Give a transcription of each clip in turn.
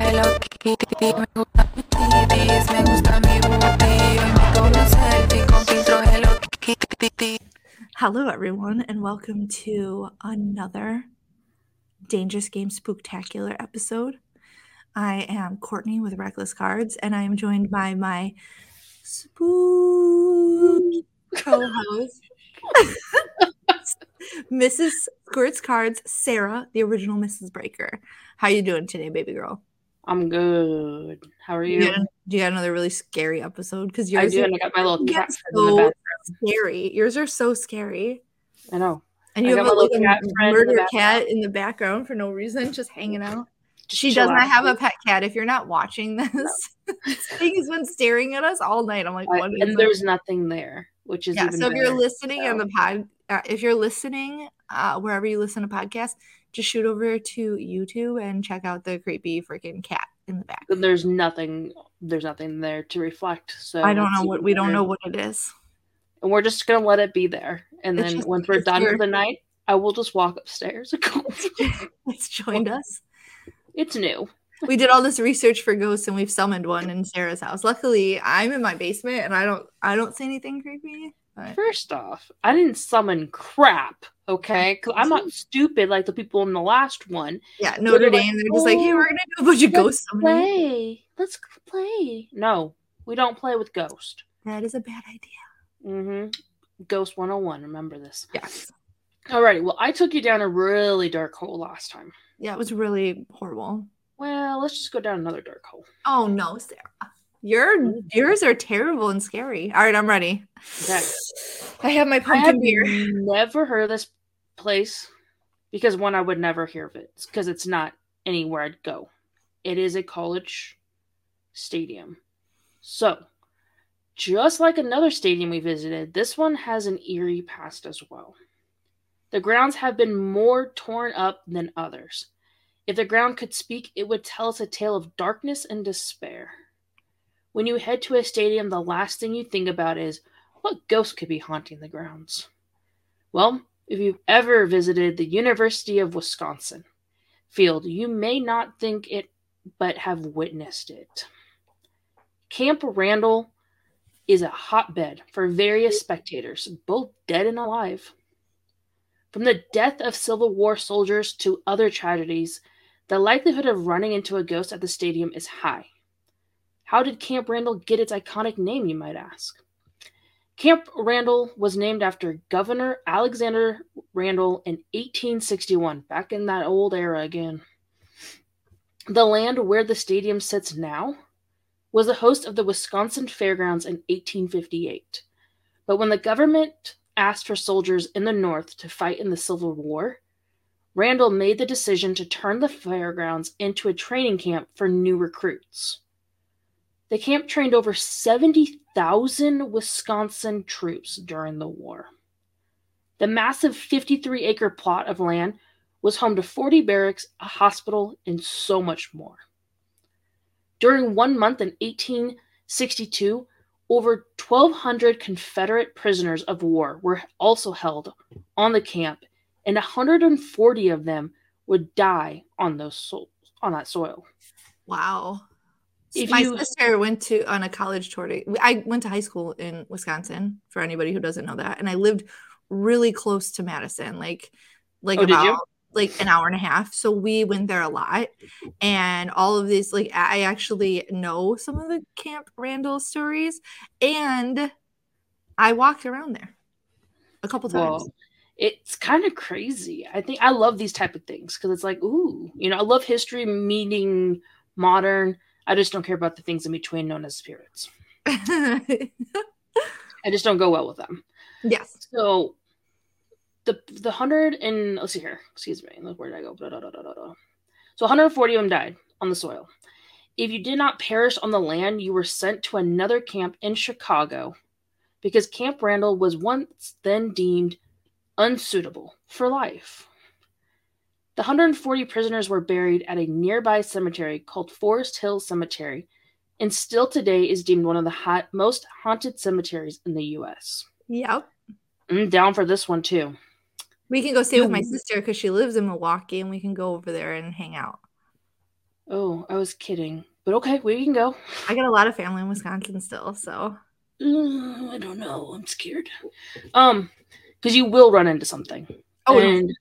Me gusta mi me gusta mi booty. Me tomo selfie con filtro Hello Kitty. Hello, everyone, and welcome to another Dangerous Game Spooktacular episode. I am Courtney with Reckless Cards, and I am joined by my spook co-host, Mrs. Squirts Cards, Sarah, the original Mrs. Breaker. How you doing today, baby girl? I'm good. How are you? do you got another really scary episode? Because yours I do, and I got my little cat Yes, in the so- scary. Yours are so scary. I know. And you got have a little cat in the murder cat in the background for no reason, just hanging out. Just She does not have a pet cat. If you're not watching this, this thing has been staring at us all night. I'm like, I- what is and it? there's nothing there, which is yeah. even So if you're listening on the pod, uh, if you're listening uh, wherever you listen to podcasts, just shoot over to YouTube and check out the creepy freaking cat in the back. Then there's nothing. There's nothing there to reflect. So I don't know what we don't know what it is. and we're just gonna let it be there. And It's then just- once we're done here. for the night, I will just walk upstairs. It's joined us. it's new. We did all this research for ghosts and we've summoned one in Sarah's house. Luckily, I'm in my basement and I don't I don't see anything creepy. But First off, I didn't summon crap. Okay, because I'm not stupid like the people in the last one. yeah, Notre like, Dame, they're just like, hey, "Oh, we're gonna do a bunch of ghost summoning. Play. Let's play. No, we don't play with Ghost. That is a bad idea. Mm-hmm. Ghost 101. Remember this. Yes. Alrighty. Well, I took you down a really dark hole last time. Yeah, it was really horrible. Well, let's just go down another dark hole. Oh no, Sarah. Your yours are terrible and scary. All right, I'm ready. Okay. I have my I have pumpkin beer. never heard of this place because one, I would never hear of it because it's not anywhere I'd go. It is a college stadium. So, just like another stadium we visited, this one has an eerie past as well. The grounds have been more torn up than others. If the ground could speak, it would tell us a tale of darkness and despair. When you head to a stadium, the last thing you think about is what ghost could be haunting the grounds? Well, if you've ever visited the University of Wisconsin field, you may not think it, but have witnessed it. Camp Randall is a hotbed for various spectators, both dead and alive. From the death of Civil War soldiers to other tragedies, the likelihood of running into a ghost at the stadium is high. How did Camp Randall get its iconic name, you might ask? Camp Randall was named after Governor Alexander Randall in 1861, back in that old era again. The land where the stadium sits now was the host of the Wisconsin Fairgrounds in 1858. But when the government asked for soldiers in the North to fight in the Civil War, Randall made the decision to turn the fairgrounds into a training camp for new recruits. The camp trained over 70,000 Wisconsin troops during the war. The massive 53 acre plot of land was home to 40 barracks, a hospital, and so much more. During one month in 1862, over 1,200 Confederate prisoners of war were also held on the camp, and 140 of them would die on those so- on that soil. Wow. If my you- sister went to on a college tour. To, I went to high school in Wisconsin. For anybody who doesn't know that, and I lived really close to Madison, like like Oh, about like an hour and a half. So we went there a lot, and all of these like I actually know some of the Camp Randall stories, and I walked around there a couple times. Well, it's kind of crazy. I think I love these type of things because it's like, ooh, you know, I love history meeting modern. I just don't care about the things in between known as spirits. I just don't go well with them. yes. So the the hundred and let's see here. Excuse me. Where did I go? Blah, blah, blah. So 140 of them died on the soil. If you did not perish on the land, you were sent to another camp in Chicago because Camp Randall was once then deemed unsuitable for life. The 140 prisoners were buried at a nearby cemetery called Forest Hill Cemetery, and still today is deemed one of the hot, most haunted cemeteries in the U.S. Yep. I'm down for this one too. We can go stay with my sister because she lives in Milwaukee, and we can go over there and hang out. Oh, I was kidding. But okay, we can go. I got a lot of family in Wisconsin still, so Uh, I don't know. I'm scared. Um, because you will run into something. Oh, no. and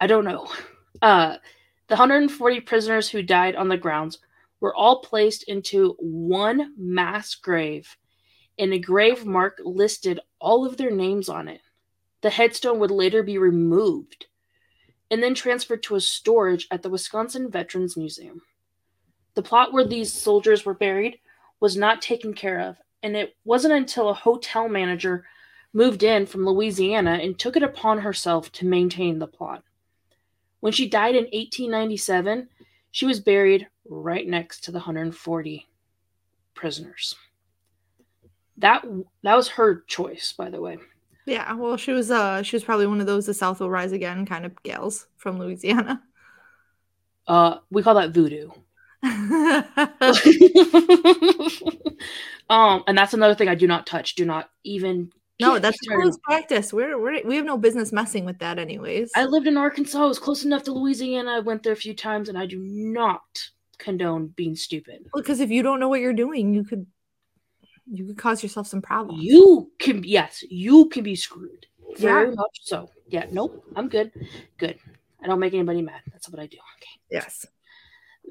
I don't know. Uh, the 140 prisoners who died on the grounds were all placed into one mass grave, and a grave mark listed all of their names on it. The headstone would later be removed and then transferred to a storage at the Wisconsin Veterans Museum. The plot where these soldiers were buried was not taken care of, and it wasn't until a hotel manager moved in from Louisiana and took it upon herself to maintain the plot. When she died in 1897, she was buried right next to the 140 prisoners. That that was her choice, by the way. yeah. Well, she was uh she was probably one of those the South will rise again kind of gals from Louisiana. Uh, we call that voodoo. um, and that's another thing I do not touch. Do not even. No, that's started. close practice. We're, we're we have no business messing with that, anyways. I lived in Arkansas. I was close enough to Louisiana. I went there a few times, and I do not condone being stupid. because if you don't know what you're doing, you could you could cause yourself some problems. You can, yes, you can be screwed. Yeah. Very much so. Yeah, nope, I'm good. Good. I don't make anybody mad. That's what I do. Okay. Yes.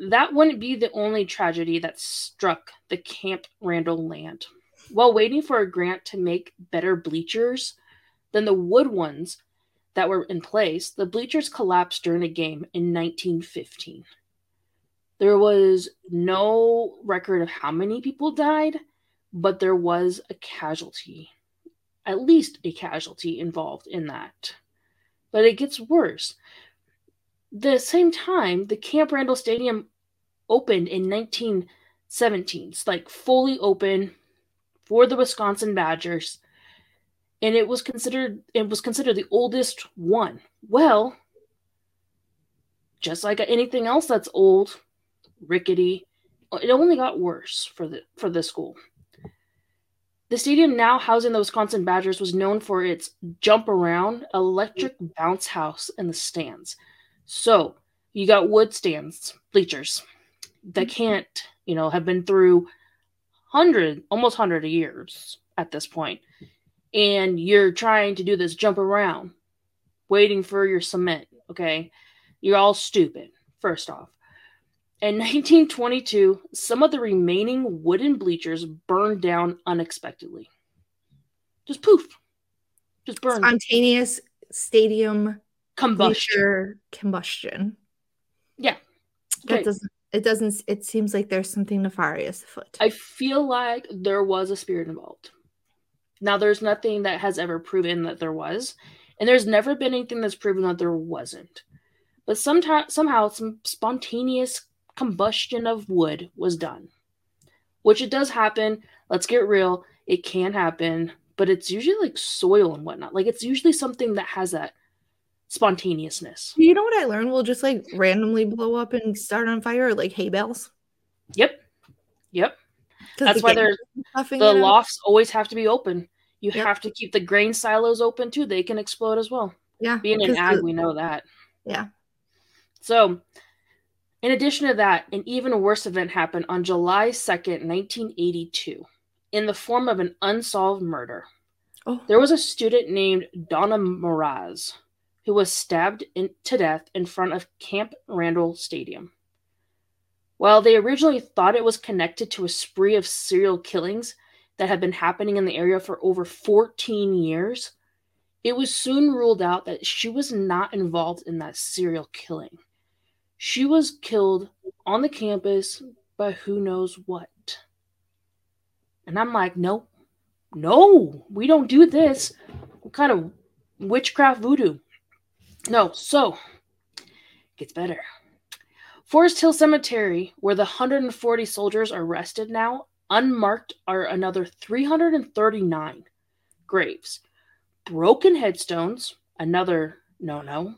That wouldn't be the only tragedy that struck the Camp Randall land. While waiting for a grant to make better bleachers than the wood ones that were in place, the bleachers collapsed during a game in 1915. There was no record of how many people died, but there was a casualty, at least a casualty involved in that. But it gets worse the same time, the Camp Randall Stadium opened in 1917. It's like fully open for the Wisconsin Badgers, and it was considered it was considered the oldest one. Well, just like anything else that's old, rickety, it only got worse for the for the school. The stadium now housing the Wisconsin Badgers was known for its jump around electric bounce house in the stands. So you got wood stands, bleachers that mm-hmm. can't, you know, have been through hundred, almost hundred years at this point, and you're trying to do this jump around, waiting for your cement. Okay, you're all stupid. First off, in 1922, some of the remaining wooden bleachers burned down unexpectedly. Just poof, just burned. Spontaneous stadium Combustion. combustion. Yeah. That doesn't it doesn't it seems like there's something nefarious afoot. I feel like there was a spirit involved. Now, there's nothing that has ever proven that there was, and there's never been anything that's proven that there wasn't. But sometime, somehow, some spontaneous combustion of wood was done, which it does happen. Let's get real; it can happen, but it's usually like soil and whatnot. Like it's usually something that has that spontaneousness. you know what I learned? We'll just like randomly blow up and start on fire like hay bales. Yep, Yep. That's why they're the lofts always have to be open. You Yep. have to keep the grain silos open too. They can explode as well. Yeah. Being an ag, the- we know that. Yeah. So, in addition to that, an even worse event happened on July 2nd, 1982, in the form of an unsolved murder. Oh. There was a student named Donna Mraz who was stabbed in, to death in front of Camp Randall Stadium. While they originally thought it was connected to a spree of serial killings that had been happening in the area for over 14 years, it was soon ruled out that she was not involved in that serial killing. She was killed on the campus by who knows what. And I'm like, no, no, we don't do this. What kind of witchcraft voodoo? No, so gets better. Forest Hill Cemetery, where the 140 soldiers are rested now, unmarked are another 339 graves. Broken headstones, another no no.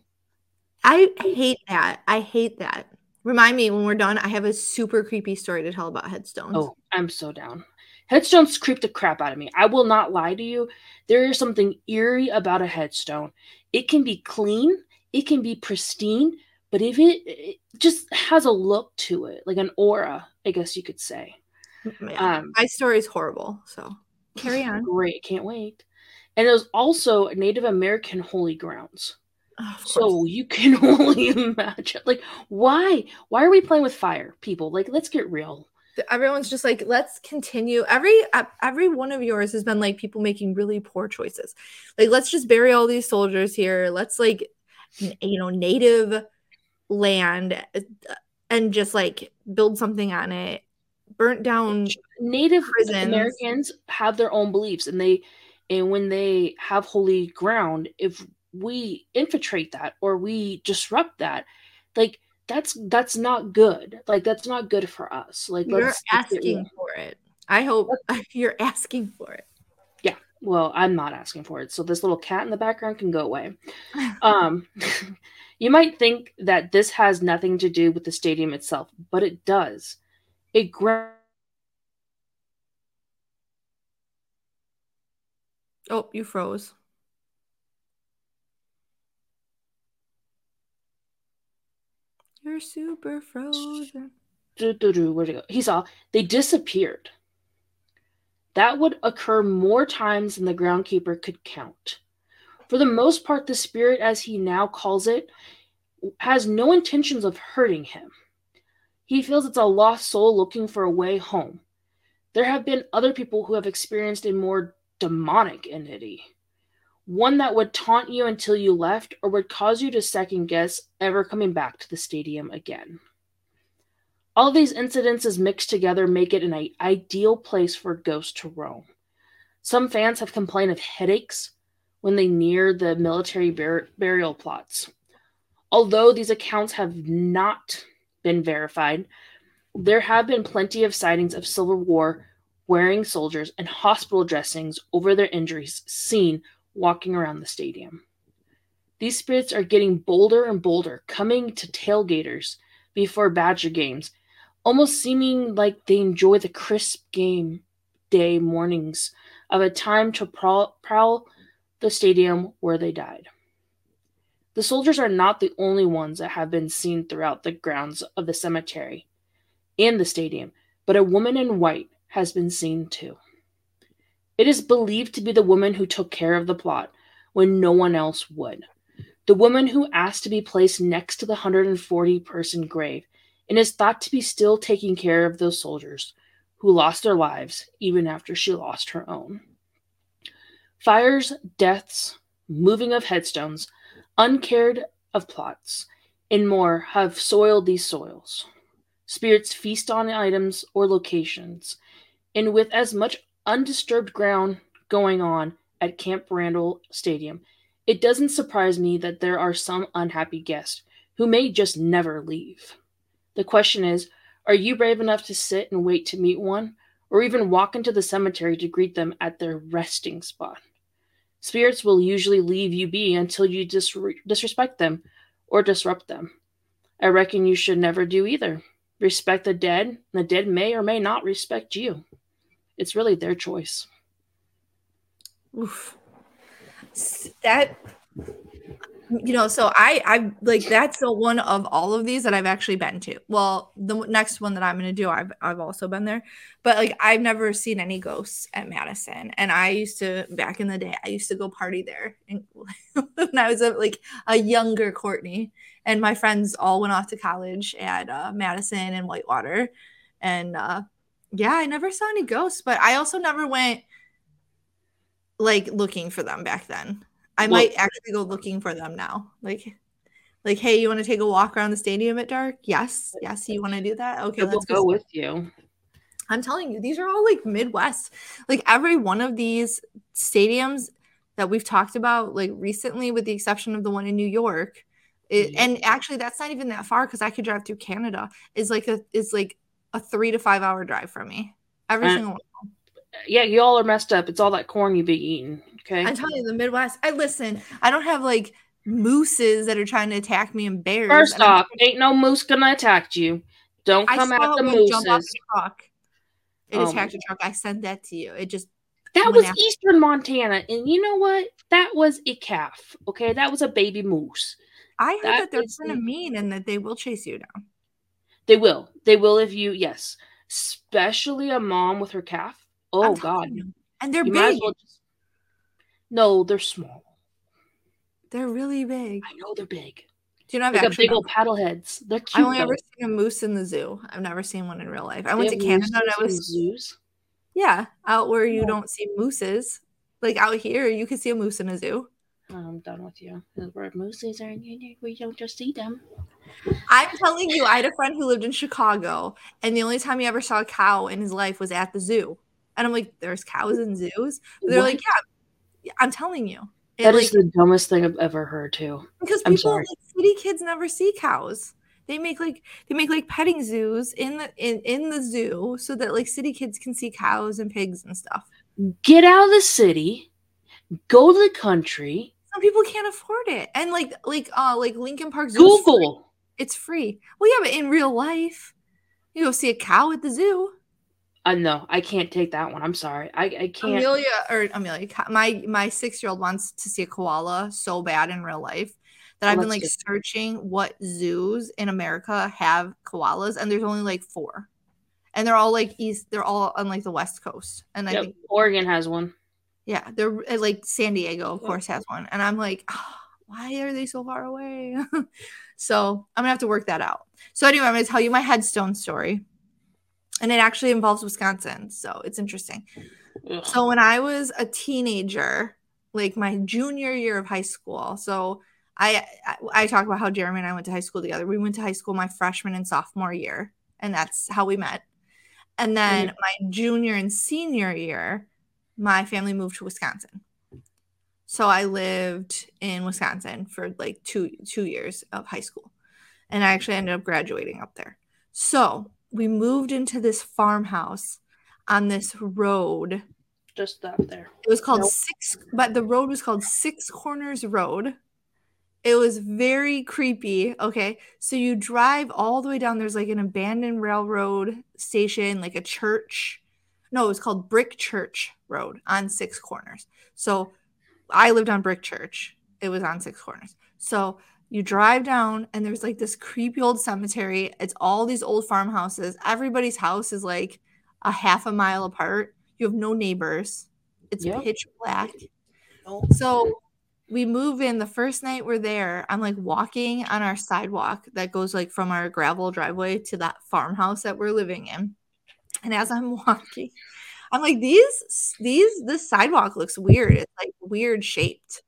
I hate that. I hate that. Remind me when we're done. I have a super creepy story to tell about headstones. Oh, I'm so down. Headstones creep the crap out of me. I will not lie to you. There is something eerie about a headstone. It can be clean, it can be pristine, but if it, it just has a look to it, like an aura, I guess you could say. Yeah. Um, My story's horrible, so carry on. Great, can't wait. And it was also Native American holy grounds. Oh, So you can only imagine, like, why? Why are we playing with fire, people? Like, let's get real. Everyone's just like, let's continue. Every uh, every one of yours has been like people making really poor choices. Like, let's just bury all these soldiers here. Let's like, you know, native land, uh, and just like build something on it. Burnt down. Native Prisons. Americans have their own beliefs, and they, and when they have holy ground, if we infiltrate that or we disrupt that, like that's that's not good. Like that's not good for us. Like You're asking for it. I hope you're asking for it. Yeah. Well i'm not asking for it so this little cat in the background can go away um you might think that this has nothing to do with the stadium itself but it does it grows Oh, you froze. Super frozen. where'd it go? He saw they disappeared. That would occur more times than the groundkeeper could count. For the most part the spirit as he now calls it has no intentions of hurting him. He feels it's a lost soul looking for a way home. There have been other people who have experienced a more demonic entity one that would taunt you until you left or would cause you to second guess ever coming back to the stadium again all these incidences mixed together make it an ideal place for ghosts to roam. Some fans have complained of headaches when they near the military bur- burial plots. Although these accounts have not been verified, there have been plenty of sightings of Civil War wearing soldiers and hospital dressings over their injuries seen walking around the stadium. These spirits are getting bolder and bolder, coming to tailgaters before Badger games almost seeming like they enjoy the crisp game day mornings of a time to prowl, prowl the stadium where they died. The soldiers are not the only ones that have been seen throughout the grounds of the cemetery and the stadium, but a woman in white has been seen too. It is believed to be the woman who took care of the plot when no one else would. The woman who asked to be placed next to the 140 person grave and is thought to be still taking care of those soldiers who lost their lives even after she lost her own. Fires, deaths, moving of headstones, uncared of plots, and more have soiled these soils. Spirits feast on items or locations, and with as much undisturbed ground going on at Camp Randall Stadium, it doesn't surprise me that there are some unhappy guests who may just never leave. The question is are you brave enough to sit and wait to meet one, or even walk into the cemetery to greet them at their resting spot? Spirits will usually leave you be until you dis- disrespect them or disrupt them. I reckon you should never do either. Respect the dead, and the dead may or may not respect you. It's really their choice. Oof. That you know, so I I like that's the one of all of these that I've actually been to. Well, the next one that I'm gonna do, I've I've also been there, but like I've never seen any ghosts at Madison. And I used to back in the day, I used to go party there, and when I was a, like a younger Courtney, and my friends all went off to college at uh, Madison and Whitewater, and uh, yeah, I never saw any ghosts, but I also never went like looking for them back then. I Well- might actually go looking for them now. Like, like, hey, you want to take a walk around the stadium at dark? Yes, yes. You want to do that? Okay, let's go with you. I'm telling you, these are all like Midwest. Like every one of these stadiums that we've talked about, like recently, with the exception of the one in New York, it, and actually that's not even that far because I could drive through Canada. Is like a is like a three to five hour drive from me. Every Uh, single one. Yeah, you all are messed up. It's all that corn you be eating. Okay. I'm telling you, the Midwest. I listen. I don't have like mooses that are trying to attack me and bears. First and off, ain't no moose gonna attack you. Don't come at the one jump off mooses. the truck. It Oh attacked a truck. I sent that to you. It just That was after- eastern Montana, and you know what? That was a calf. Okay, that was a baby moose. I heard That that, they're kind of mean and that they will chase you down. They will. They will if you yes. Especially a mom with her calf. Oh I'm God. And they're You big. well just No, they're small. They're really big. I know they're big. Do you know I've Like big old paddle heads. They're cute. I've only though. ever seen a moose in the zoo. I've never seen one in real life. I They went to Canada and I was zoos. yeah, out where you Yeah. don't see mooses. Like out here, you can see a moose in a zoo. I'm done with you. Where mooses are, we don't just see them. I'm telling you, I had a friend who lived in Chicago, and the only time he ever saw a cow in his life was at the zoo. And I'm like, there's cows in zoos? They're What? like, yeah, I'm telling you. It, That like, is the dumbest thing I've ever heard too. because people like city kids never see cows. They make like they make like petting zoos in the in, in the zoo so that like city kids can see cows and pigs and stuff. Get out of the city, go to the country, Some people can't afford it. And like like uh like Lincoln Park Zoo. Google. it's free. Well yeah, but in real life, you go see a cow at the zoo. Uh, no, I can't take that one. I'm sorry. I, I can't. Amelia or Amelia, my my six year old wants to see a koala so bad in real life that I've been like searching what zoos in America have koalas, and there's only like four, and they're all like east. They're all on like the west coast, and I think Oregon has one. Yeah, they're uh, like San Diego, of Yep. course, has one, and I'm like, "Ah, why are they so far away? so I'm gonna have to work that out. So anyway, I'm gonna tell you my headstone story, and it actually involves Wisconsin, so it's interesting. Ugh. So when I was a teenager, like my junior year of high school, so I I, I talk about how Jeremy and I went to high school together. We went to high school my freshman and sophomore year, and that's how we met. And then my junior and senior year, my family moved to Wisconsin. So I lived in Wisconsin for like two two years of high school. And I actually ended up graduating up there. So we moved into this farmhouse on this road Just stop there. it was called Nope. Six, but the road was called Six Corners Road. It was very creepy. Okay. So you drive all the way down. There's like an abandoned railroad station, like a church. No, it was called Brick Church Road on Six Corners. So I lived on Brick Church. It was on Six Corners. So you drive down and there's like this creepy old cemetery. It's all these old farmhouses. Everybody's house is like a half a mile apart. You have no neighbors. It's Yep. pitch black. So we move in the first night we're there. I'm like walking on our sidewalk that goes like from our gravel driveway to that farmhouse that we're living in. And as I'm walking, I'm like, these, these, this sidewalk looks weird. It's like weird shaped.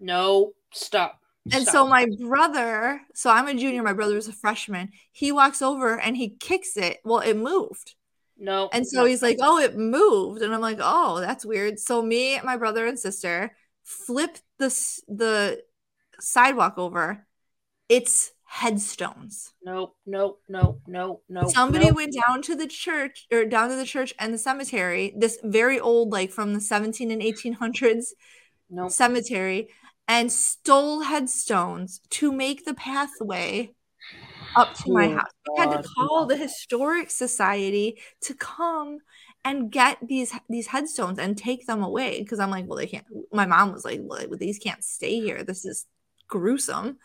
No, stop. And Stop. so my brother, so I'm a junior, my brother was a freshman. He walks over and he kicks it. Well, it moved. no. And so he's like, "Oh, it moved," and I'm like, "Oh, that's weird." So me, my brother, and sister flip the the sidewalk over. It's headstones. Nope, nope, nope, nope, nope. Somebody nope. went down to the church or down to the church and the cemetery. This very old, like from the 17 and 1800s Nope. cemetery, and stole headstones to make the pathway up to my Oh, house. We had to call the historic society to come and get these these headstones and take them away because I'm like, well, they can't. My mom was like, well, these can't stay here. This is gruesome.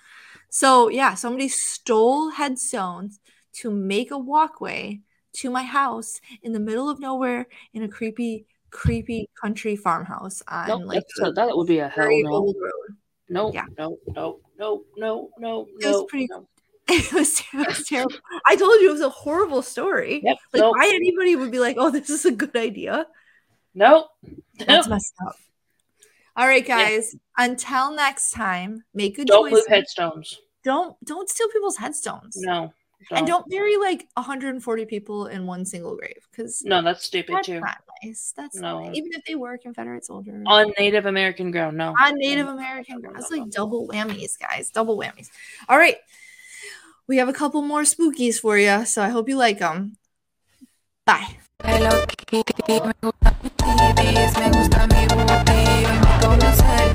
So yeah, somebody stole headstones to make a walkway to my house in the middle of nowhere in a creepy, creepy country farmhouse on Nope, like a- that would be a hell no. no. old road. Nope, Yeah. nope, nope, nope, nope, nope, It was pretty- nope. It was, it was terrible. I told you it was a horrible story. Yep, Like, nope, why anybody would be like, "Oh, this is a good idea"? nope. That's nope. messed up. All right, Yeah. guys. Until next time, make good Don't choices. move headstones. Don't don't steal people's headstones. No. Don't. And don't bury like 140 people in one single grave because No, that's stupid that's too. not nice. That's No. not nice. even if they were Confederate soldiers On Native American ground, no. on Native American ground. It's like double whammies, guys. Double whammies. All right. We have a couple more spookies for you, so I hope you like them. Bye on the side.